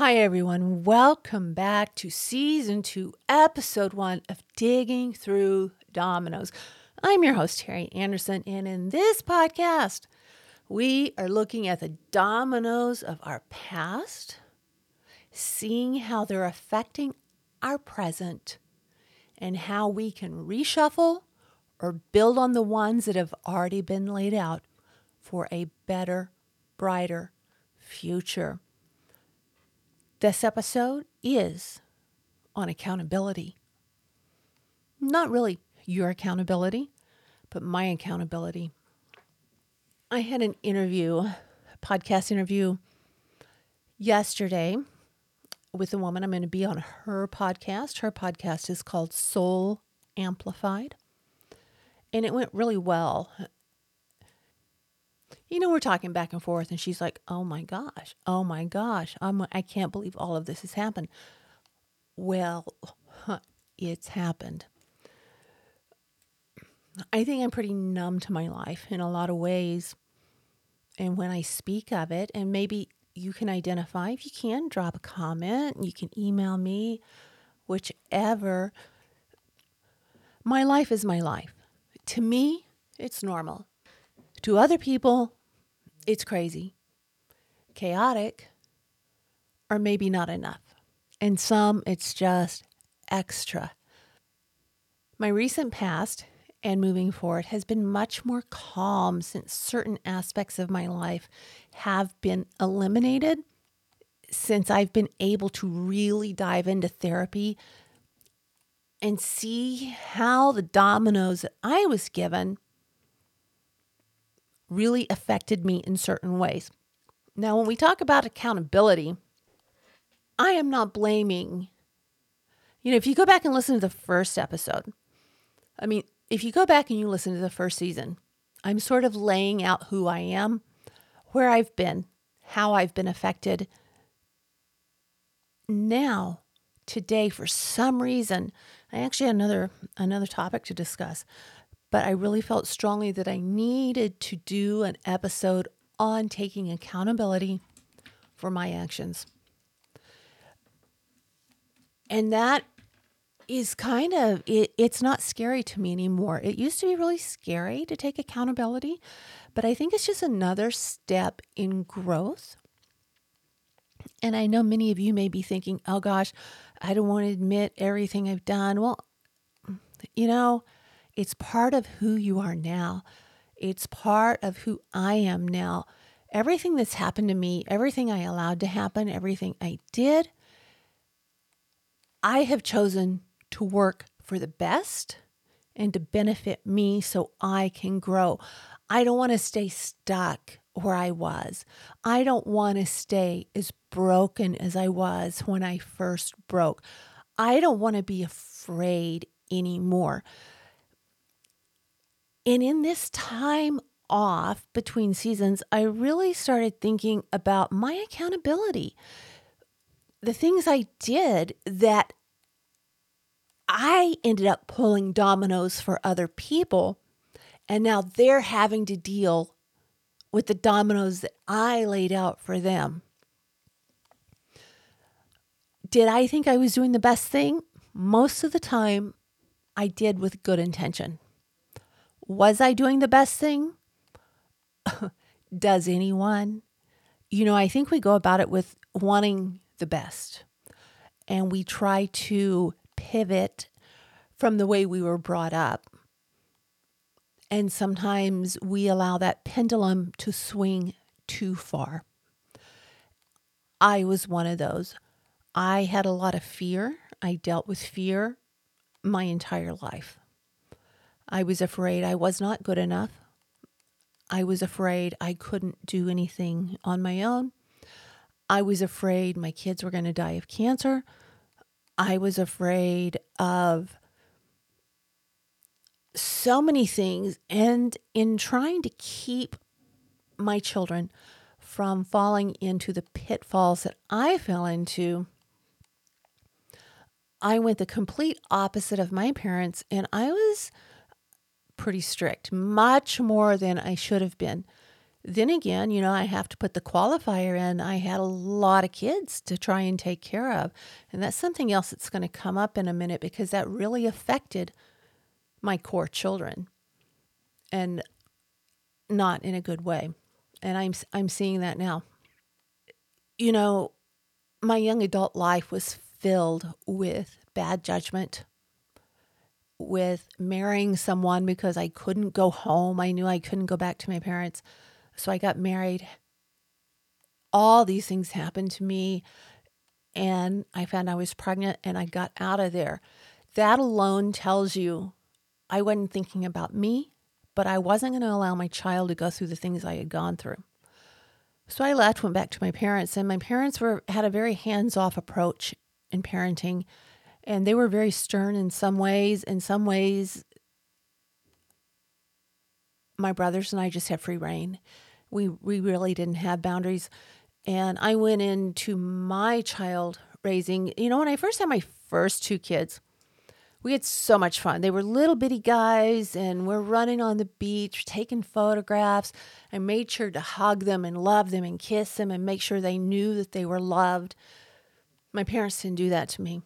Hi, everyone. Welcome back to season two, episode one of Digging Through Dominoes. I'm your host, Terry Anderson, and in this podcast, we are looking at the dominoes of our past, seeing how they're affecting our present, and how we can reshuffle or build on the ones that have already been laid out for a better, brighter future. This episode is on accountability. Not really your accountability, but my accountability. I had an interview, podcast interview yesterday with a woman. I'm going to be on her podcast. Her podcast is called Soul Amplified, and it went really well you know, we're talking back and forth, and she's like, "Oh my gosh, oh my gosh, I'm I can't believe all of this has happened." Well, it's happened. I think I'm pretty numb to my life in a lot of ways, and when I speak of it, and maybe you can identify if you can drop a comment, you can email me, whichever. My life is my life. To me, it's normal. To other people, it's crazy, chaotic, or maybe not enough. And some, it's just extra. My recent past and moving forward has been much more calm since certain aspects of my life have been eliminated. Since I've been able to really dive into therapy and see how the dominoes that I was given really affected me in certain ways. Now, when we talk about accountability, I am not blaming. You know, if you go back and listen to the first episode, I mean, if you go back and you listen to the first season, I'm sort of laying out who I am, where I've been, how I've been affected. Now, today, for some reason, I actually had another another topic to discuss but I really felt strongly that I needed to do an episode on taking accountability for my actions. And that is kind of it, it's not scary to me anymore. It used to be really scary to take accountability, but I think it's just another step in growth. And I know many of you may be thinking, "Oh gosh, I don't want to admit everything I've done." Well, you know, it's part of who you are now. It's part of who I am now. Everything that's happened to me, everything I allowed to happen, everything I did, I have chosen to work for the best and to benefit me so I can grow. I don't want to stay stuck where I was. I don't want to stay as broken as I was when I first broke. I don't want to be afraid anymore. And in this time off between seasons, I really started thinking about my accountability. The things I did that I ended up pulling dominoes for other people. And now they're having to deal with the dominoes that I laid out for them. Did I think I was doing the best thing? Most of the time, I did with good intention. Was I doing the best thing? Does anyone? You know, I think we go about it with wanting the best and we try to pivot from the way we were brought up. And sometimes we allow that pendulum to swing too far. I was one of those. I had a lot of fear. I dealt with fear my entire life. I was afraid I was not good enough. I was afraid I couldn't do anything on my own. I was afraid my kids were going to die of cancer. I was afraid of so many things. And in trying to keep my children from falling into the pitfalls that I fell into, I went the complete opposite of my parents. And I was pretty strict, much more than I should have been. Then again, you know, I have to put the qualifier in. I had a lot of kids to try and take care of. And that's something else that's going to come up in a minute because that really affected my core children and not in a good way. And I'm I'm seeing that now. You know, my young adult life was filled with bad judgment, with marrying someone because I couldn't go home. I knew I couldn't go back to my parents. So I got married. All these things happened to me. And I found I was pregnant and I got out of there. That alone tells you I wasn't thinking about me, but I wasn't going to allow my child to go through the things I had gone through. So I left, went back to my parents, and my parents were had a very hands-off approach in parenting, and they were very stern in some ways. In some ways, my brothers and I just had free reign. We we really didn't have boundaries, and I went into my child raising. You know, when I first had my first two kids, we had so much fun. They were little bitty guys, and we're running on the beach, taking photographs. I made sure to hug them and love them and kiss them and make sure they knew that they were loved. My parents didn't do that to me.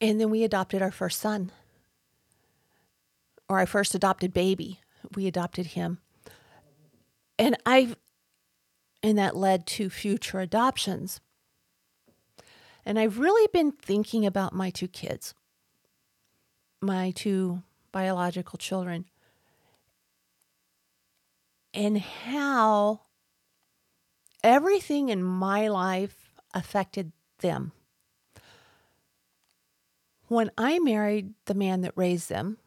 And then we adopted our first son, or our first adopted baby. We adopted him. And I've, and that led to future adoptions. And I've really been thinking about my two kids, my two biological children, and how everything in my life affected them. When I married the man that raised them,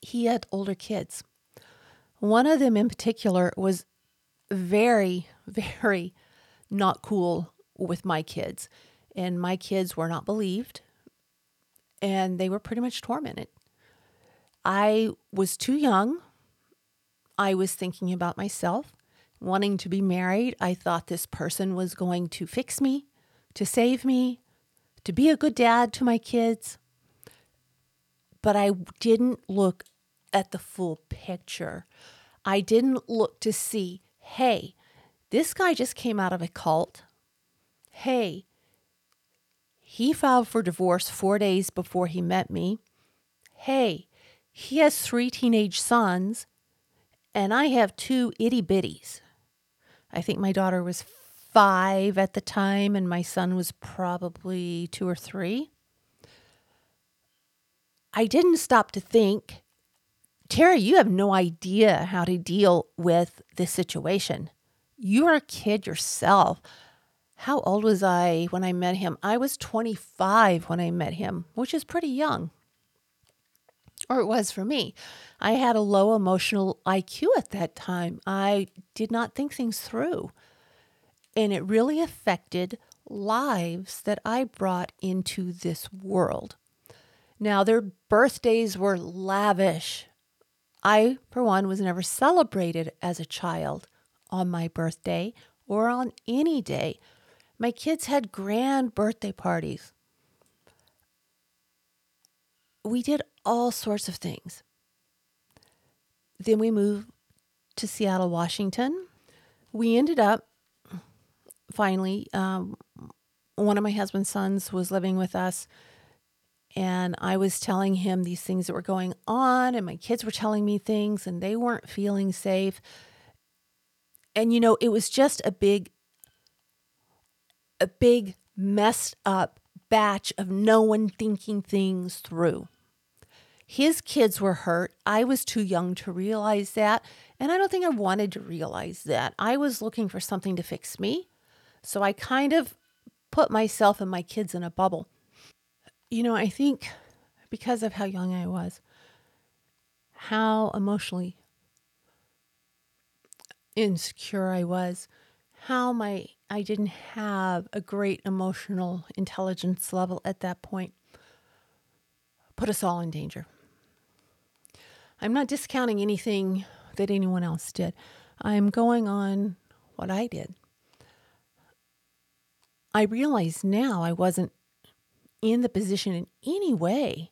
he had older kids. One of them in particular was very, very not cool with my kids. And my kids were not believed and they were pretty much tormented. I was too young. I was thinking about myself, wanting to be married. I thought this person was going to fix me, to save me, to be a good dad to my kids. But I didn't look at the full picture. I didn't look to see, hey, this guy just came out of a cult hey, he filed for divorce four days before he met me. Hey, he has three teenage sons, and I have two itty bitties. I think my daughter was five at the time, and my son was probably two or three. I didn't stop to think, Terry, you have no idea how to deal with this situation. You're a kid yourself how old was I when I met him? I was 25 when I met him, which is pretty young. Or it was for me. I had a low emotional IQ at that time. I did not think things through. And it really affected lives that I brought into this world. Now, their birthdays were lavish. I, for one, was never celebrated as a child on my birthday or on any day my kids had grand birthday parties. We did all sorts of things. Then we moved to Seattle, Washington. We ended up finally, um, one of my husband's sons was living with us, and I was telling him these things that were going on, and my kids were telling me things, and they weren't feeling safe. And, you know, it was just a big a big messed up batch of no one thinking things through. His kids were hurt. I was too young to realize that. And I don't think I wanted to realize that. I was looking for something to fix me. So I kind of put myself and my kids in a bubble. You know, I think because of how young I was, how emotionally insecure I was, how my I didn't have a great emotional intelligence level at that point put us all in danger. I'm not discounting anything that anyone else did. I'm going on what I did. I realize now I wasn't in the position in any way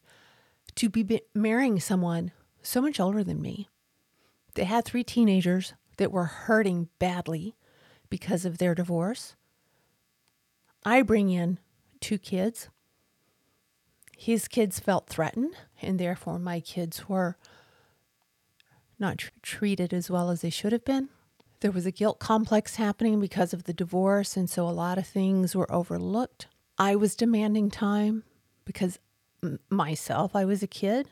to be marrying someone so much older than me. They had three teenagers that were hurting badly because of their divorce. I bring in two kids. His kids felt threatened, and therefore my kids were not tr- treated as well as they should have been. There was a guilt complex happening because of the divorce, and so a lot of things were overlooked. I was demanding time because m- myself, I was a kid.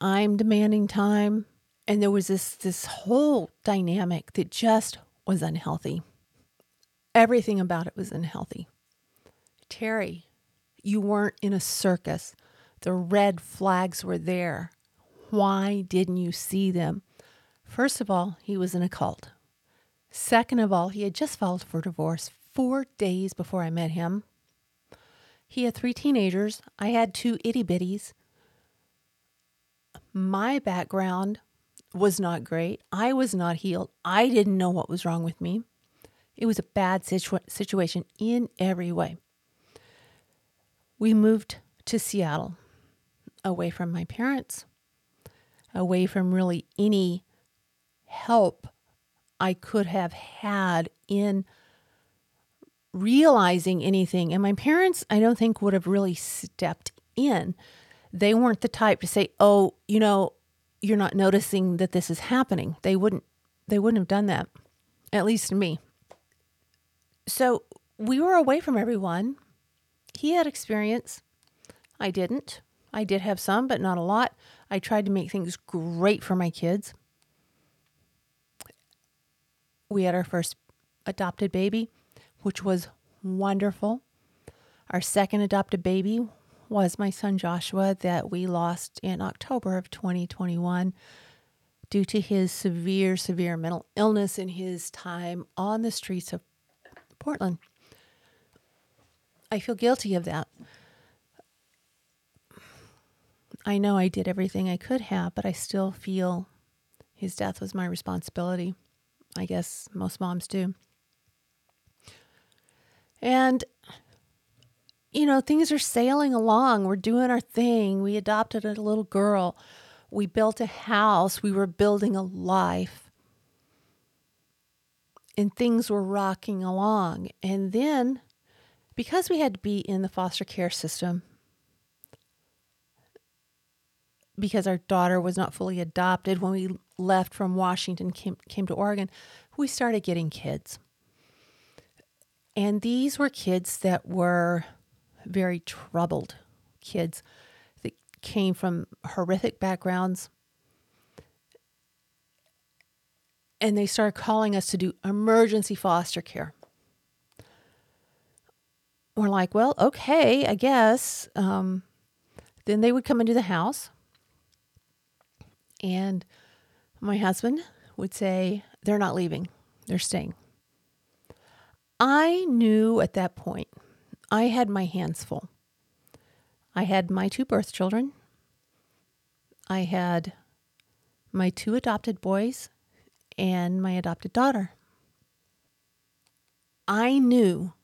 I'm demanding time, and there was this this whole dynamic that just was unhealthy. Everything about it was unhealthy. Terry, you weren't in a circus. The red flags were there. Why didn't you see them? First of all, he was in a cult. Second of all, he had just filed for divorce four days before I met him. He had three teenagers. I had two itty bitties. My background was not great. I was not healed. I didn't know what was wrong with me. It was a bad situ- situation in every way. We moved to Seattle, away from my parents, away from really any help I could have had in realizing anything. And my parents, I don't think, would have really stepped in. They weren't the type to say, "Oh, you know, you're not noticing that this is happening." They wouldn't. They wouldn't have done that, at least to me. So we were away from everyone. He had experience. I didn't. I did have some, but not a lot. I tried to make things great for my kids. We had our first adopted baby, which was wonderful. Our second adopted baby was my son Joshua, that we lost in October of 2021 due to his severe, severe mental illness in his time on the streets of Portland. I feel guilty of that. I know I did everything I could have, but I still feel his death was my responsibility. I guess most moms do. And, you know, things are sailing along. We're doing our thing. We adopted a little girl. We built a house. We were building a life. And things were rocking along. And then, because we had to be in the foster care system, because our daughter was not fully adopted when we left from Washington came came to Oregon, we started getting kids. And these were kids that were very troubled kids that came from horrific backgrounds. And they started calling us to do emergency foster care. We're like, well, okay, I guess. Um, then they would come into the house and my husband would say, They're not leaving, they're staying. I knew at that point I had my hands full. I had my two birth children, I had my two adopted boys, and my adopted daughter. I knew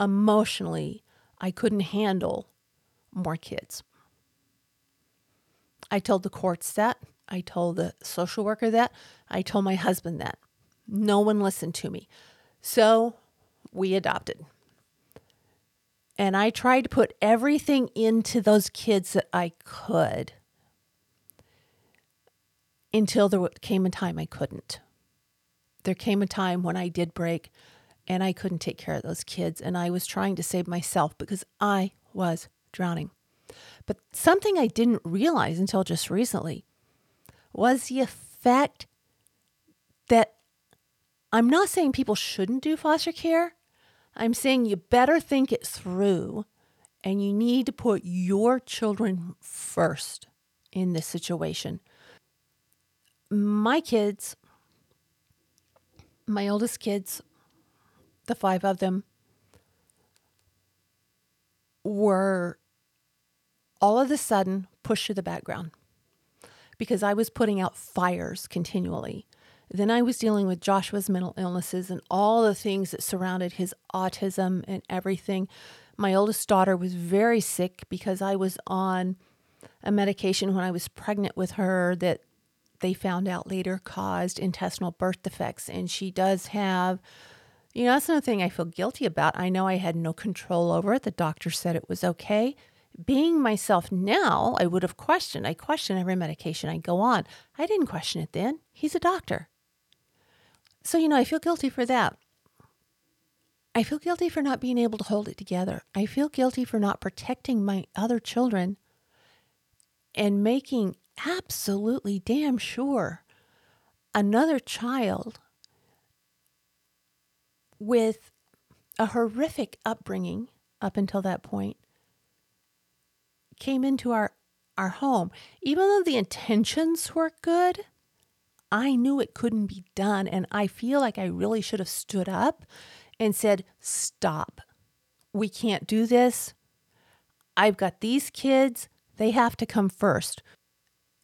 emotionally I couldn't handle more kids. I told the courts that. I told the social worker that. I told my husband that. No one listened to me. So we adopted. And I tried to put everything into those kids that I could until there came a time I couldn't. There came a time when I did break and I couldn't take care of those kids. And I was trying to save myself because I was drowning. But something I didn't realize until just recently was the effect that I'm not saying people shouldn't do foster care. I'm saying you better think it through and you need to put your children first in this situation. My kids, my oldest kids, the five of them, were all of a sudden pushed to the background because I was putting out fires continually. Then I was dealing with Joshua's mental illnesses and all the things that surrounded his autism and everything. My oldest daughter was very sick because I was on a medication when I was pregnant with her that they found out later caused intestinal birth defects. And she does have, you know, that's another thing I feel guilty about. I know I had no control over it. The doctor said it was okay. Being myself now, I would have questioned. I question every medication I go on. I didn't question it then. He's a doctor. So, you know, I feel guilty for that. I feel guilty for not being able to hold it together. I feel guilty for not protecting my other children and making absolutely damn sure another child with a horrific upbringing up until that point came into our our home. Even though the intentions were good i knew it couldn't be done. And i feel like i really should have stood up and said stop. We can't do this. I've got these kids. They have to come first.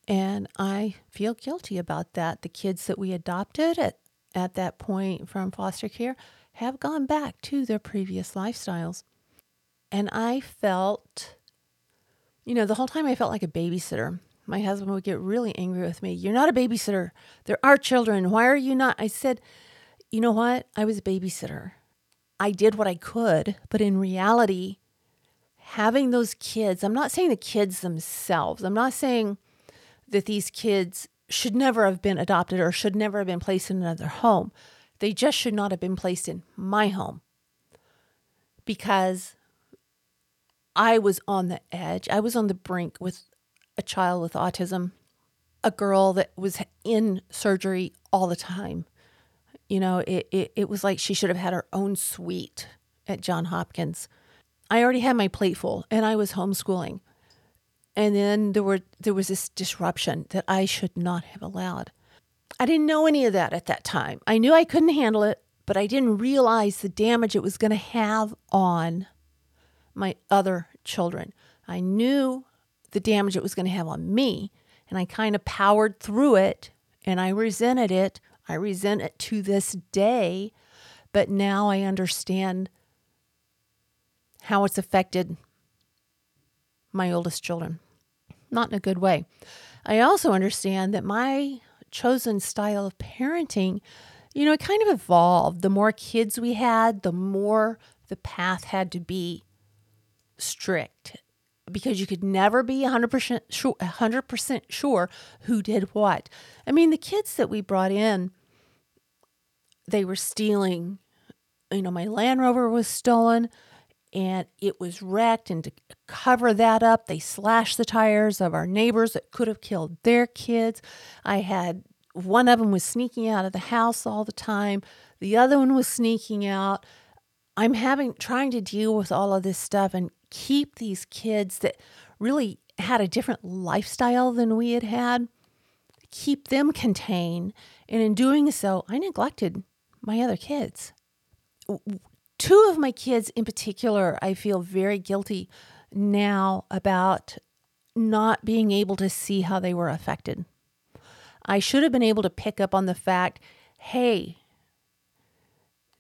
And I feel guilty about that. The kids that we adopted at, at that point from foster care have gone back to their previous lifestyles. And I felt, you know, the whole time I felt like a babysitter. My husband would get really angry with me. You're not a babysitter. There are children. Why are you not? I said, you know what? I was a babysitter. I did what I could, but in reality, having those kids, I'm not saying the kids themselves, I'm not saying that these kids should never have been adopted or should never have been placed in another home. They just should not have been placed in my home because I was on the edge. I was on the brink with a child with autism, a girl that was in surgery all the time. You know, it, it, it was like she should have had her own suite at John Hopkins. I already had my plate full and I was homeschooling. And then there were there was this disruption that I should not have allowed. I didn't know any of that at that time. I knew I couldn't handle it, but I didn't realize the damage it was going to have on my other children. I knew the damage it was going to have on me, and I kind of powered through it and I resented it. I resent it to this day, but now I understand how it's affected my oldest children. Not in a good way. I also understand that my chosen style of parenting, you know, it kind of evolved. The more kids we had, the more the path had to be strict because you could never be 100% sure 100% sure who did what. I mean, the kids that we brought in they were stealing you know, my Land Rover was stolen and it was wrecked. And to cover that up, they slashed the tires of our neighbors that could have killed their kids. I had one of them was sneaking out of the house all the time, the other one was sneaking out. I'm having trying to deal with all of this stuff and keep these kids that really had a different lifestyle than we had had, keep them contained. And in doing so, I neglected my other kids two of my kids in particular, I feel very guilty now about not being able to see how they were affected. I should have been able to pick up on the fact hey,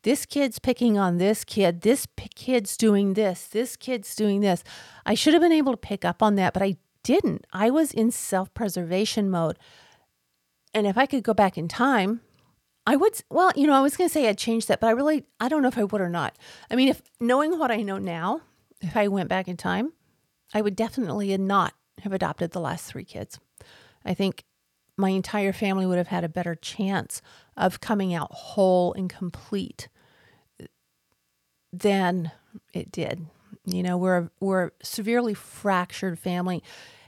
this kid's picking on this kid, this p- kid's doing this, this kid's doing this. I should have been able to pick up on that, but I didn't. I was in self preservation mode. And if I could go back in time, I would, well, you know, I was going to say I'd change that, but I really, I don't know if I would or not. I mean, if knowing what I know now, if I went back in time, I would definitely not have adopted the last three kids. I think my entire family would have had a better chance of coming out whole and complete than it did. You know, we're we're a severely fractured family,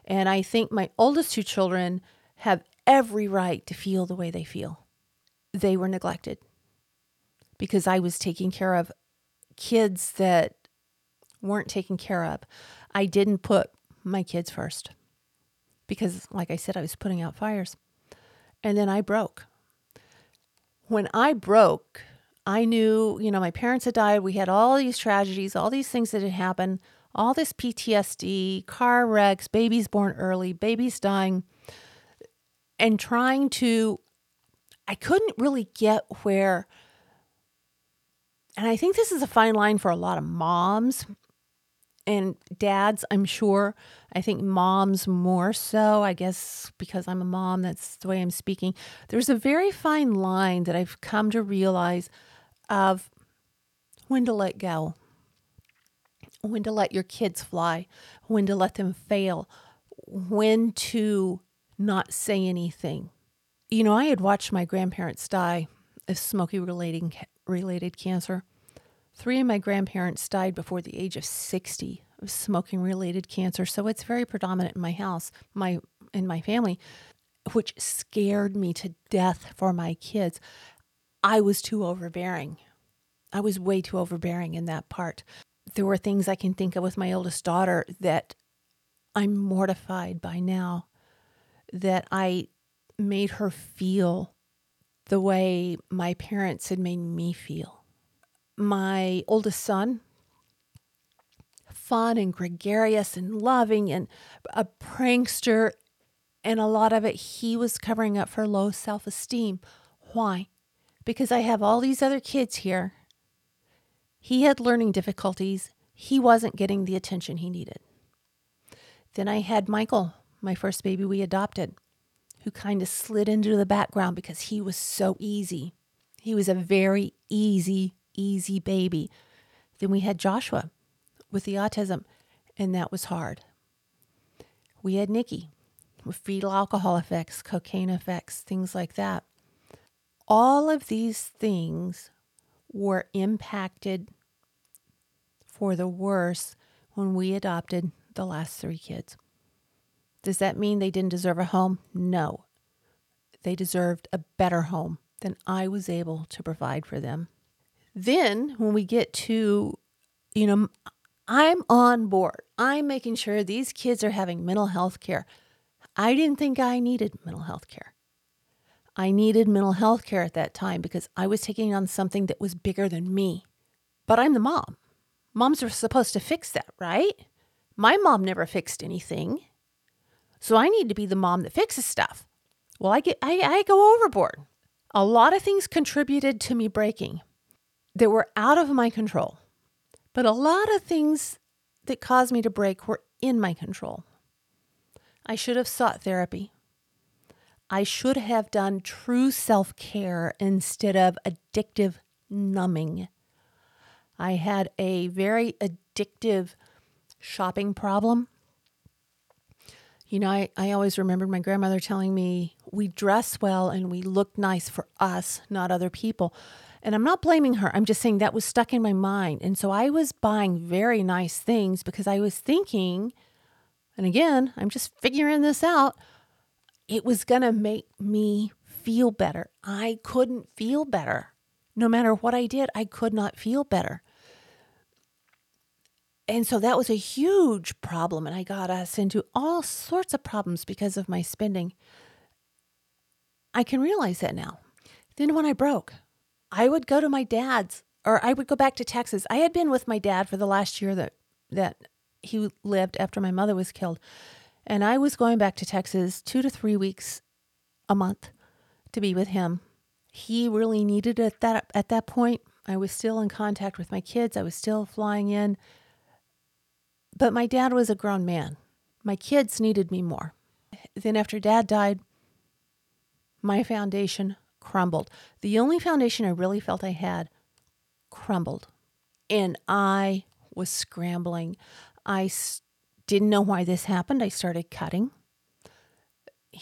and I think my oldest two children have every right to feel the way they feel they were neglected because I was taking care of kids that weren't taken care of. I didn't put my kids first because, like I said, I was putting out fires. And then I broke. When I broke, I knew, you know, my parents had died. We had all these tragedies, all these things that had happened, all this PTSD, car wrecks, babies born early, babies dying, and trying to I couldn't really get where, and I think this is a fine line for a lot of moms and dads, I'm sure. I think moms more so. I guess because I'm a mom, that's the way I'm speaking. There's a very fine line that I've come to realize of when to let go, when to let your kids fly, when to let them fail, when to not say anything. You know, I had watched my grandparents die of smoky related cancer. Three of my grandparents died before the age of 60 of smoking related cancer, so it's very predominant in my house, my in my family, which scared me to death for my kids. I was too overbearing. I was way too overbearing in that part. There were things I can think of with my oldest daughter that I'm mortified by now that I made her feel the way my parents had made me feel. My oldest son, fun and gregarious and loving and a prankster, and a lot of it he was covering up for low self esteem. Why? Because I have all these other kids here. He had learning difficulties. He wasn't getting the attention he needed. Then I had Michael, my first baby we adopted who kind of slid into the background because he was so easy. He was a very easy, easy baby. Then we had Joshua with the autism, and that was hard. We had Nikki with fetal alcohol effects, cocaine effects, things like that. All of these things were impacted for the worse when we adopted the last three kids. Does that mean they didn't deserve a home? No. They deserved a better home than I was able to provide for them. Then, when we get to, you know, I'm on board. I'm making sure these kids are having mental health care. I didn't think I needed mental health care. I needed mental health care at that time because I was taking on something that was bigger than me. But I'm the mom. Moms are supposed to fix that, right? My mom never fixed anything. So I need to be the mom that fixes stuff. Well, I get I, I go overboard. A lot of things contributed to me breaking that were out of my control. But a lot of things that caused me to break were in my control. I should have sought therapy. I should have done true self care instead of addictive numbing. I had a very addictive shopping problem you know, I, I always remembered my grandmother telling me we dress well and we look nice for us, not other people. And I'm not blaming her. I'm just saying that was stuck in my mind. And so I was buying very nice things because I was thinking, and again, I'm just figuring this out, it was going to make me feel better. I couldn't feel better. No matter what I did, I could not feel better. And so that was a huge problem. And I got us into all sorts of problems because of my spending. I can realize that now. Then when I broke, I would go to my dad's or I would go back to Texas. I had been with my dad for the last year that that he lived after my mother was killed. And I was going back to Texas 2 to 3 weeks a month to be with him. He really needed it at that at that point. I was still in contact with my kids. I was still flying in but my dad was a grown man. My kids needed me more. Then, after dad died, my foundation crumbled. The only foundation I really felt I had crumbled. And I was scrambling. I didn't know why this happened. I started cutting,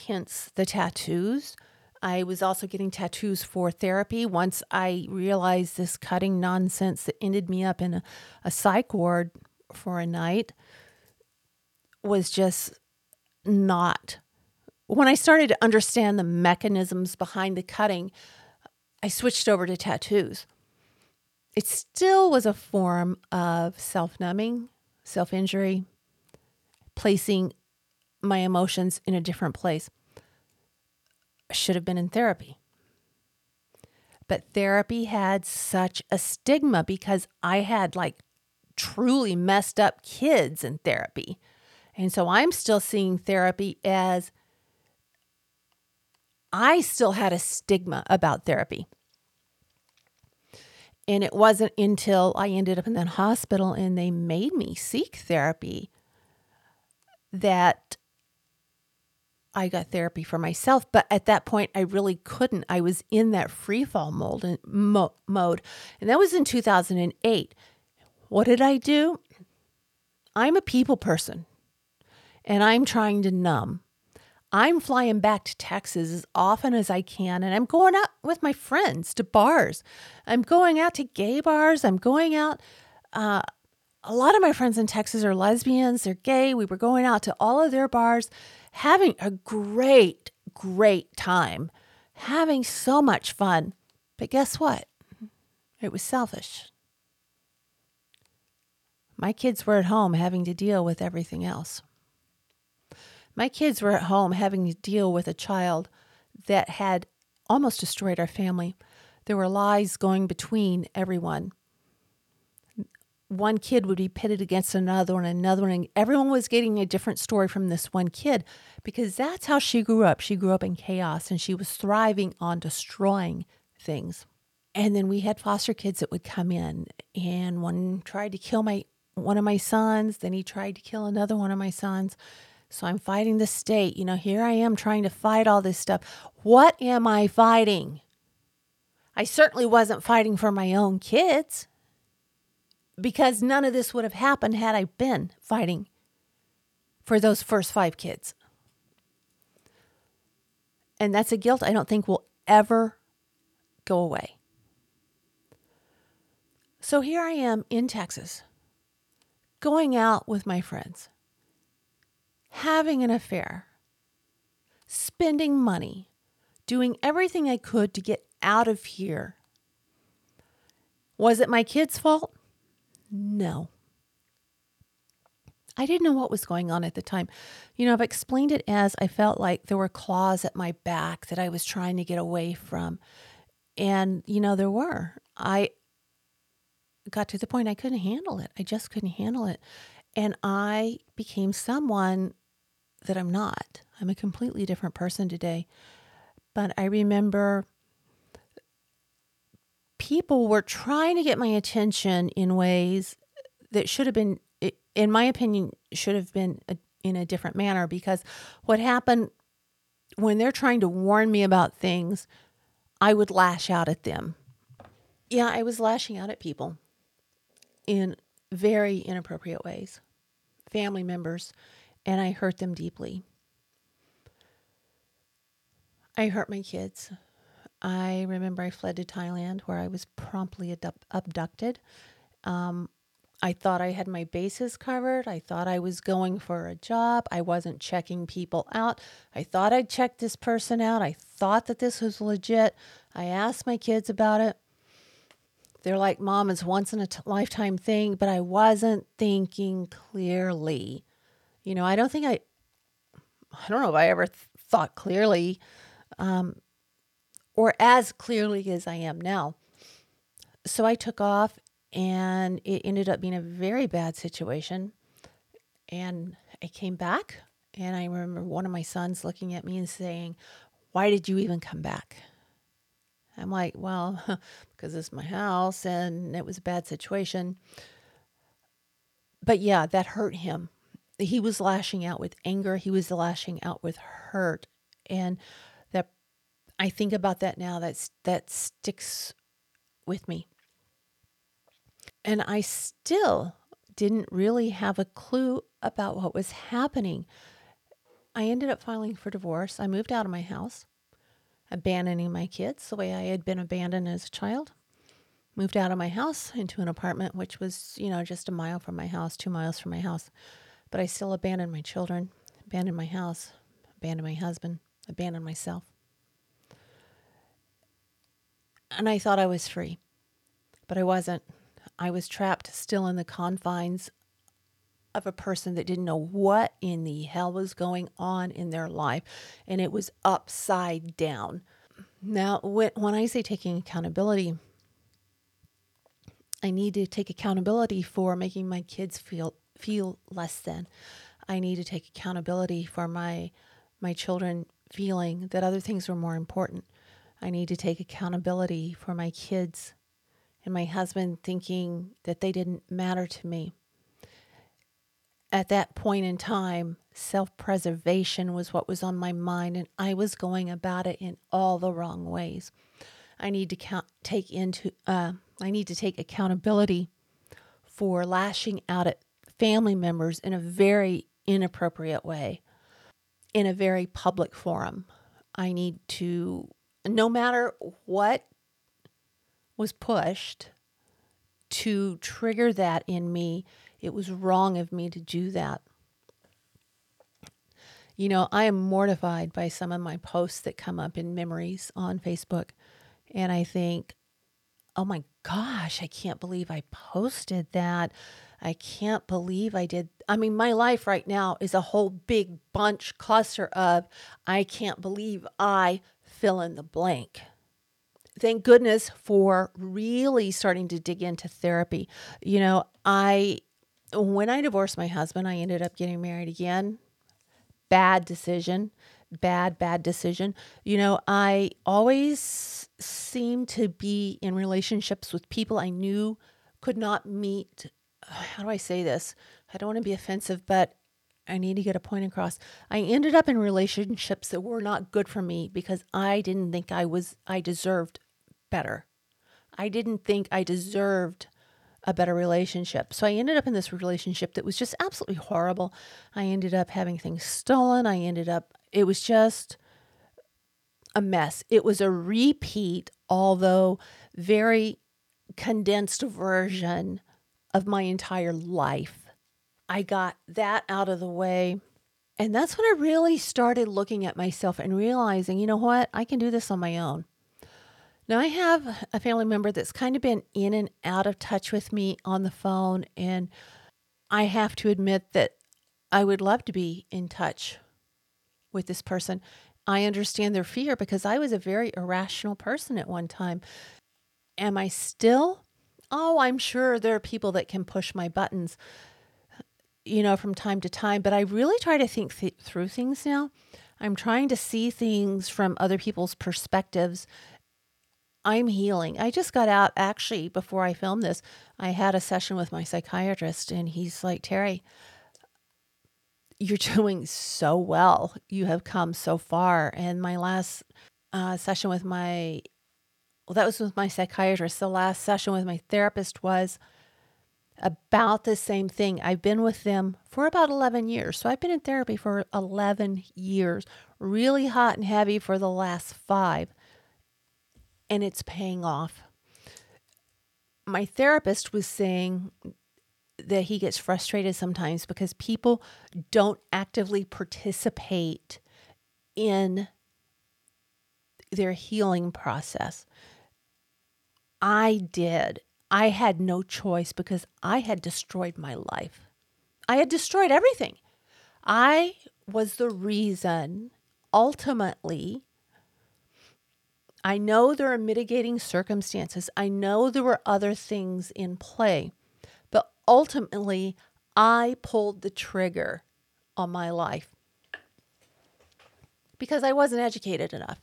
hence the tattoos. I was also getting tattoos for therapy. Once I realized this cutting nonsense that ended me up in a, a psych ward for a night was just not. When I started to understand the mechanisms behind the cutting, I switched over to tattoos. It still was a form of self numbing, self injury, placing my emotions in a different place. I should have been in therapy. But therapy had such a stigma because I had like truly messed up kids in therapy. And so I'm still seeing therapy as I still had a stigma about therapy. And it wasn't until I ended up in that hospital and they made me seek therapy that I got therapy for myself. But at that point, I really couldn't. I was in that free fall mold and mo- mode. And that was in 2008. What did I do? I'm a people person and I'm trying to numb. I'm flying back to Texas as often as I can, and I'm going out with my friends to bars. I'm going out to gay bars. I'm going out. Uh, a lot of my friends in Texas are lesbians, they're gay. We were going out to all of their bars, having a great, great time, having so much fun. But guess what? It was selfish. My kids were at home having to deal with everything else. My kids were at home having to deal with a child that had almost destroyed our family. There were lies going between everyone. One kid would be pitted against another and another one, and everyone was getting a different story from this one kid because that's how she grew up. She grew up in chaos and she was thriving on destroying things. And then we had foster kids that would come in, and one tried to kill my one of my sons, then he tried to kill another one of my sons. So I'm fighting the state. You know, here I am trying to fight all this stuff. What am I fighting? I certainly wasn't fighting for my own kids because none of this would have happened had I been fighting for those first five kids. And that's a guilt I don't think will ever go away. So here I am in Texas, going out with my friends having an affair, spending money, doing everything I could to get out of here. Was it my kid's fault? No. I didn't know what was going on at the time. You know, I've explained it as I felt like there were claws at my back that I was trying to get away from. And, you know, there were. I got to the point I couldn't handle it. I just couldn't handle it. And I became someone that I'm not. I'm a completely different person today. But I remember people were trying to get my attention in ways that should have been, in my opinion, should have been in a different manner because what happened when they're trying to warn me about things, I would lash out at them. Yeah, I was lashing out at people in very inappropriate ways, family members and I hurt them deeply. I hurt my kids. I remember I fled to Thailand where I was promptly abducted. Um, I thought I had my bases covered. I thought I was going for a job. I wasn't checking people out. I thought I'd check this person out. I thought that this was legit. I asked my kids about it. They're like, Mom, it's once in a t- lifetime thing, but I wasn't thinking clearly. You know, I don't think I, I don't know if I ever th- thought clearly um, or as clearly as I am now. So I took off and it ended up being a very bad situation. And I came back and I remember one of my sons looking at me and saying, Why did you even come back? I'm like, Well, because it's my house and it was a bad situation. But yeah, that hurt him he was lashing out with anger, he was lashing out with hurt. And I think about that now that's that sticks with me. And I still didn't really have a clue about what was happening. I ended up filing for divorce. I moved out of my house, abandoning my kids the way I had been abandoned as a child. Moved out of my house into an apartment, which was, you know, just a mile from my house, two miles from my house. But I still abandoned my children, abandoned my house, abandoned my husband, abandoned myself. And I thought I was free, but I wasn't. I was trapped still in the confines of a person that didn't know what in the hell was going on in their life, and it was upside down. Now, when I say taking accountability, I need to take accountability for making my kids feel feel less than. I need to take accountability for my my children feeling that other things were more important. I need to take accountability for my kids and my husband thinking that they didn't matter to me. At that point in time, self preservation was what was on my mind, and I was going about it in all the wrong ways. I need to count, take into uh, I need to take accountability for lashing out at family members in a very inappropriate way, in a very public forum. I need to, no matter what was pushed to trigger that in me, it was wrong of me to do that. You know, I am mortified by some of my posts that come up in memories on Facebook. And I think, oh my gosh, I can't believe I posted that. I can't believe I did. I mean, my life right now is a whole big bunch cluster of I can't believe I fill in the blank. Thank goodness for really starting to dig into therapy. You know, I, when I divorced my husband, I ended up getting married again. Bad decision bad, bad decision. You know, I always seemed to be in relationships with people I knew could not meet. How do I say this? I don't want to be offensive, but I need to get a point across. I ended up in relationships that were not good for me because I didn't think I was, I deserved better. I didn't think I deserved a better relationship. So I ended up in this relationship that was just absolutely horrible. I ended up having things stolen. I ended up it was just a mess. It was a repeat, although very condensed version of my entire life. I got that out of the way. And that's when I really started looking at myself and realizing, you know what, I can do this on my own. Now, I have a family member that's kind of been in and out of touch with me on the phone. And I have to admit that I would love to be in touch with this person. I understand their fear because I was a very irrational person at one time. Am I still? Oh, I'm sure there are people that can push my buttons, you know, from time to time, but I really try to think th- through things now. I'm trying to see things from other people's perspectives. I'm healing. I just got out actually before I filmed this. I had a session with my psychiatrist, and he's like, Terry, you're doing so well. You have come so far. And my last uh, session with my, well, that was with my psychiatrist. The last session with my therapist was about the same thing. I've been with them for about 11 years. So I've been in therapy for 11 years, really hot and heavy for the last five. And it's paying off. My therapist was saying that he gets frustrated sometimes because people don't actively participate in their healing process. I did. I had no choice because I had destroyed my life. I had destroyed everything. I was the reason, ultimately. I know there are mitigating circumstances. I know there were other things in play but ultimately, I pulled the trigger on my life because I wasn't educated enough.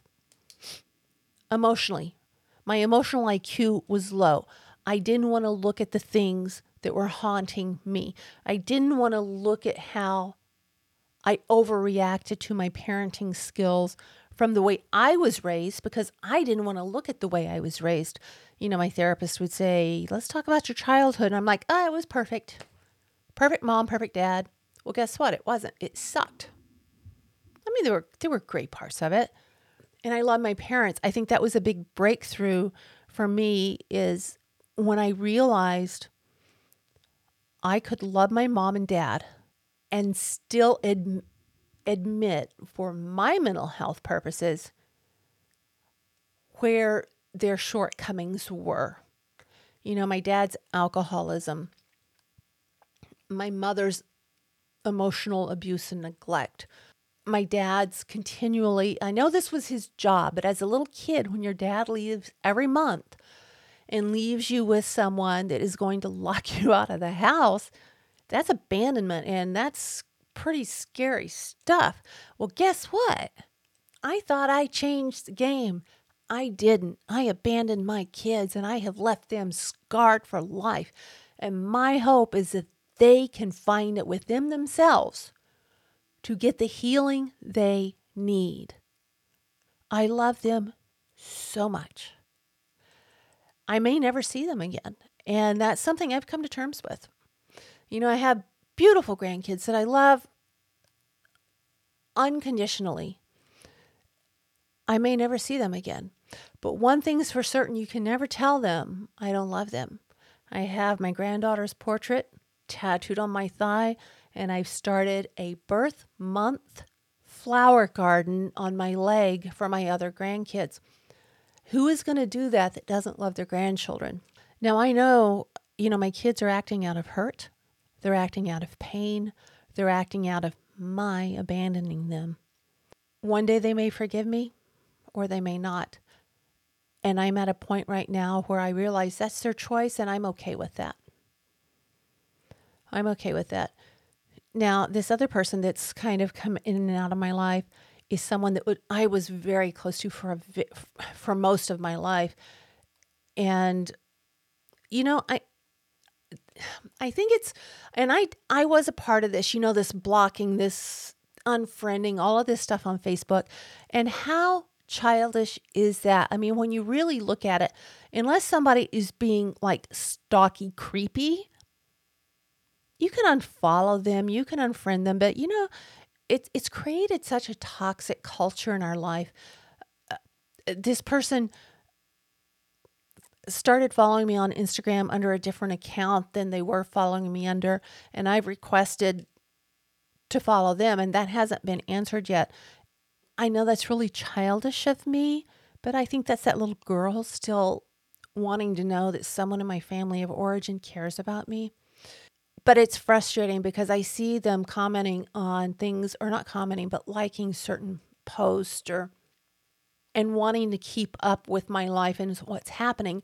Emotionally, my emotional IQ was low. I didn't want to look at the things that were haunting me. I didn't want to look at how I overreacted to my parenting skills from the way I was raised because I didn't want to look at the way I was raised you know, my therapist would say, let's talk about your childhood. And I'm like, oh, it was perfect. Perfect mom, perfect dad. Well, guess what? It wasn't. It sucked. I mean, there were there were great parts of it. And I love my parents. I think that was a big breakthrough for me is when I realized I could love my mom and dad and still ad- admit for my mental health purposes where their shortcomings were. You know, my dad's alcoholism, my mother's emotional abuse and neglect, my dad's continually, I know this was his job, but as a little kid, when your dad leaves every month and leaves you with someone that is going to lock you out of the house, that's abandonment and that's pretty scary stuff. Well, guess what? I thought I changed the game. I didn't. I abandoned my kids and I have left them scarred for life. And my hope is that they can find it within themselves to get the healing they need. I love them so much. I may never see them again. And that's something I've come to terms with. You know, I have beautiful grandkids that I love unconditionally. I may never see them again. But one thing's for certain you can never tell them I don't love them. I have my granddaughter's portrait tattooed on my thigh, and I've started a birth month flower garden on my leg for my other grandkids. Who is going to do that that doesn't love their grandchildren? Now, I know, you know, my kids are acting out of hurt, they're acting out of pain, they're acting out of my abandoning them. One day they may forgive me or they may not. And I'm at a point right now where I realize that's their choice and I'm okay with that. I'm okay with that. Now, this other person that's kind of come in and out of my life is someone that would, I was very close to for a, for most of my life. And you know, I I think it's and I I was a part of this, you know, this blocking, this unfriending, all of this stuff on Facebook. And how childish is that? I mean, when you really look at it, unless somebody is being like stalky, creepy, you can unfollow them, you can unfriend them, but you know, it's it's created such a toxic culture in our life. Uh, this person started following me on Instagram under a different account than they were following me under, and I've requested to follow them, and that hasn't been answered yet. I know that's really childish of me, but I think that's that little girl still wanting to know that someone in my family of origin cares about me. But it's frustrating because I see them commenting on things, or not commenting, but liking certain posts or and wanting to keep up with my life and what's happening,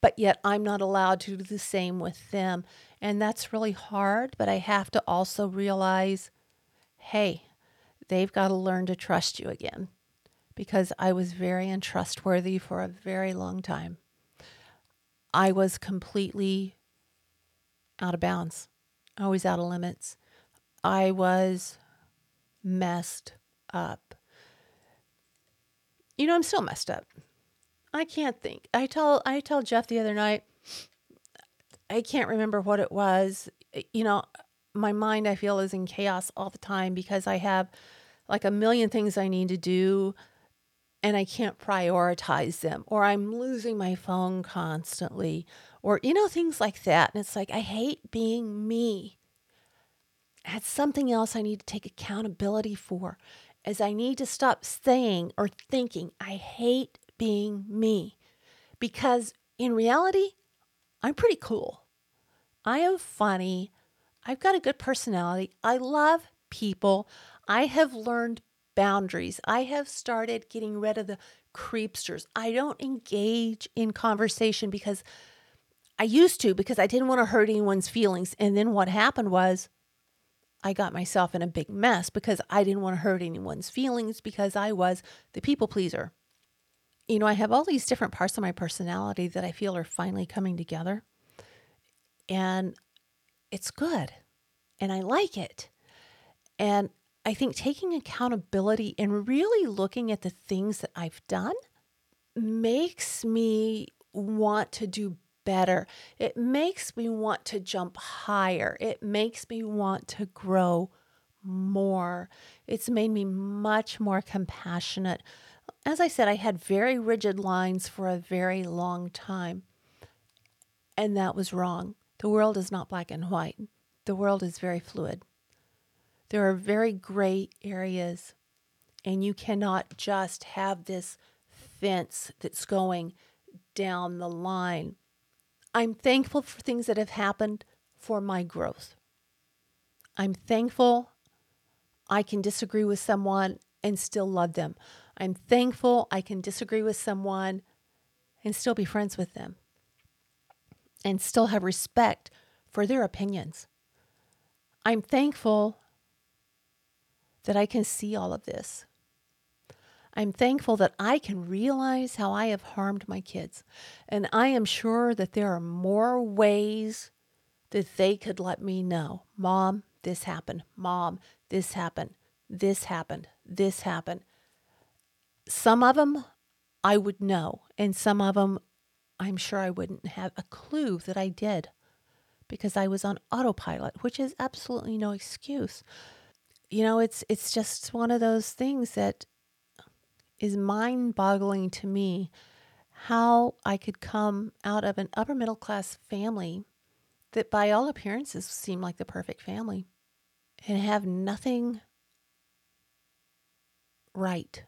but yet I'm not allowed to do the same with them. And that's really hard, but I have to also realize hey, they've got to learn to trust you again because I was very untrustworthy for a very long time. I was completely out of bounds. always out of limits. I was messed up you know, I'm still messed up. I can't think. I tell I tell Jeff the other night, I can't remember what it was. You know, my mind I feel is in chaos all the time because I have like a million things I need to do and I can't prioritize them or I'm losing my phone constantly or you know things like that and it's like I hate being me. That's something else I need to take accountability for is I need to stop saying or thinking, I hate being me. Because in reality, I'm pretty cool. I am funny. I've got a good personality. I love people. I have learned boundaries. I have started getting rid of the creepsters. I don't engage in conversation because I used to because I didn't want to hurt anyone's feelings. And then what happened was I got myself in a big mess because I didn't want to hurt anyone's feelings because I was the people pleaser. You know, I have all these different parts of my personality that I feel are finally coming together. And it's good. And I like it. And I think taking accountability and really looking at the things that I've done makes me want to do better. It makes me want to jump higher. It makes me want to grow more. It's made me much more compassionate. As I said, I had very rigid lines for a very long time. And that was wrong. The world is not black and white, the world is very fluid. There are very gray areas, and you cannot just have this fence that's going down the line. I'm thankful for things that have happened for my growth. I'm thankful I can disagree with someone and still love them. I'm thankful I can disagree with someone and still be friends with them and still have respect for their opinions. I'm thankful that I can see all of this. I'm thankful that I can realize how I have harmed my kids. And I am sure that there are more ways that they could let me know Mom, this happened. Mom, this happened. This happened. This happened. Some of them I would know, and some of them I'm sure I wouldn't have a clue that I did because I was on autopilot, which is absolutely no excuse. You know, it's it's just one of those things that is mind-boggling to me how I could come out of an upper middle class family that by all appearances seemed like the perfect family and have nothing right.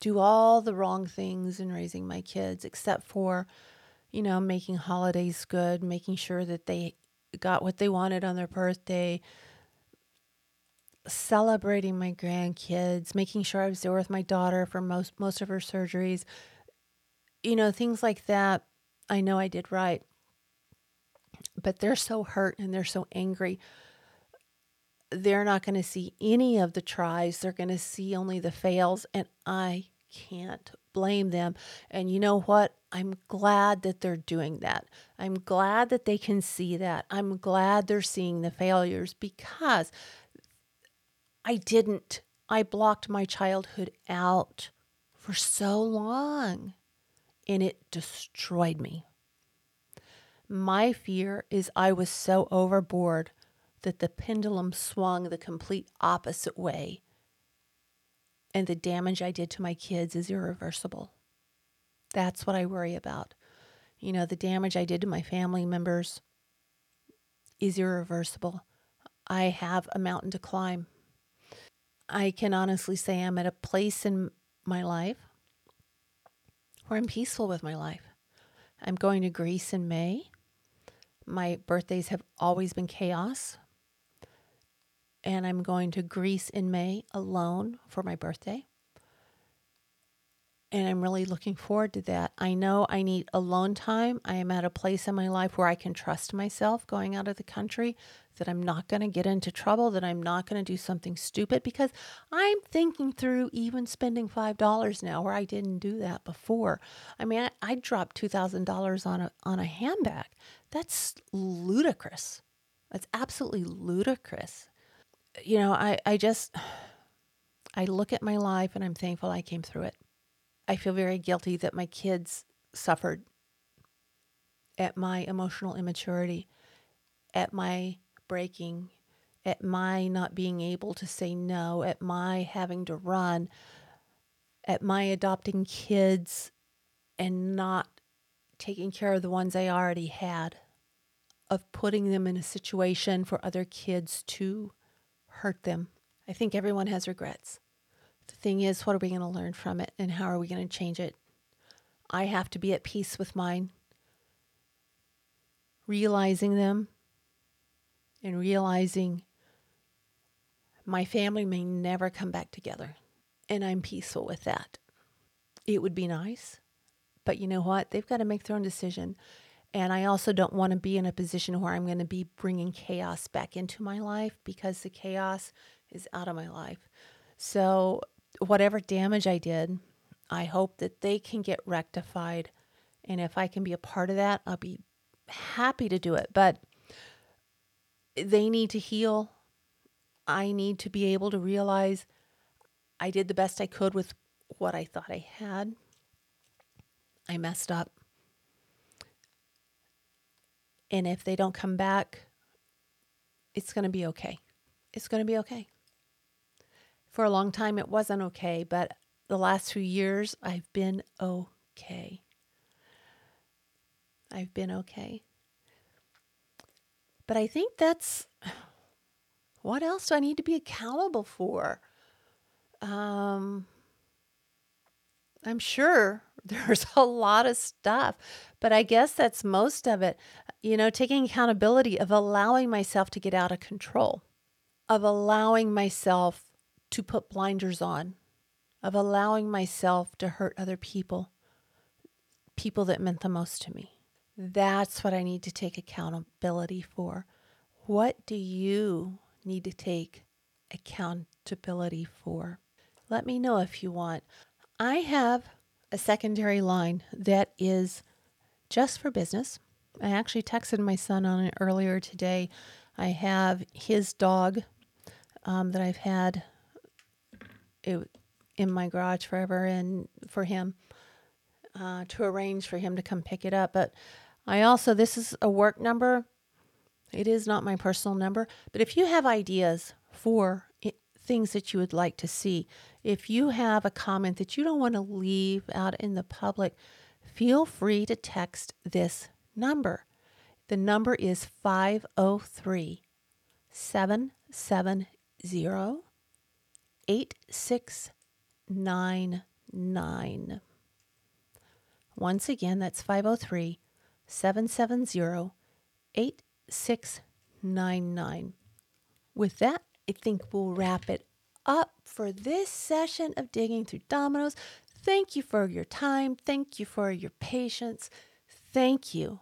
Do all the wrong things in raising my kids except for you know, making holidays good, making sure that they got what they wanted on their birthday, celebrating my grandkids, making sure I was there with my daughter for most most of her surgeries. You know, things like that. I know I did right. But they're so hurt and they're so angry. They're not going to see any of the tries. They're going to see only the fails and I can't blame them. And you know what? I'm glad that they're doing that. I'm glad that they can see that. I'm glad they're seeing the failures because I didn't. I blocked my childhood out for so long and it destroyed me. My fear is I was so overboard that the pendulum swung the complete opposite way and the damage I did to my kids is irreversible. That's what I worry about. You know, the damage I did to my family members is irreversible. I have a mountain to climb. I can honestly say I'm at a place in my life where I'm peaceful with my life. I'm going to Greece in May. My birthdays have always been chaos and I'm going to Greece in May alone for my birthday. And I'm really looking forward to that. I know I need alone time. I am at a place in my life where I can trust myself going out of the country, that I'm not going to get into trouble, that I'm not going to do something stupid because I'm thinking through even spending $5 now where I didn't do that before. I mean, I, I dropped $2,000 on a, on a handbag. That's ludicrous. That's absolutely ludicrous you know, I, I just, I look at my life and I'm thankful I came through it. I feel very guilty that my kids suffered at my emotional immaturity, at my breaking, at my not being able to say no, at my having to run, at my adopting kids and not taking care of the ones I already had, of putting them in a situation for other kids to hurt them. I think everyone has regrets. The thing is, what are we going to learn from it and how are we going to change it? I have to be at peace with mine, realizing them and realizing my family may never come back together. And I'm peaceful with that. It would be nice, but you know what? They've got to make their own decision. And I also don't want to be in a position where I'm going to be bringing chaos back into my life because the chaos is out of my life. So, whatever damage I did, I hope that they can get rectified. And if I can be a part of that, I'll be happy to do it. But they need to heal. I need to be able to realize I did the best I could with what I thought I had. I messed up. And if they don't come back, it's going to be okay. It's going to be okay. For a long time, it wasn't okay, but the last few years, I've been okay. I've been okay. But I think that's what else do I need to be accountable for? Um, I'm sure there's a lot of stuff, but I guess that's most of it. You know, taking accountability of allowing myself to get out of control, of allowing myself to put blinders on, of allowing myself to hurt other people, people that meant the most to me. That's what I need to take accountability for. What do you need to take accountability for? let me know if you want. I have a secondary line that is just for business. I actually texted my son on it earlier today. I have his dog um, that I've had it, in my garage forever and for him uh, to arrange for him to come pick it up. But I also, this is a work number. It is not my personal number. But if you have ideas for it, things that you would like to see, if you have a comment that you don't want to leave out in the public, feel free to text this number. The number is 503 770 8699. Once again, that's 503 770 8699. With that, I think we'll wrap it up for this session of Digging Through Dominoes. Thank you for your time. Thank you for your patience. Thank you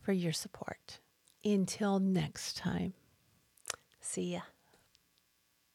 for your support. Until next time, see ya.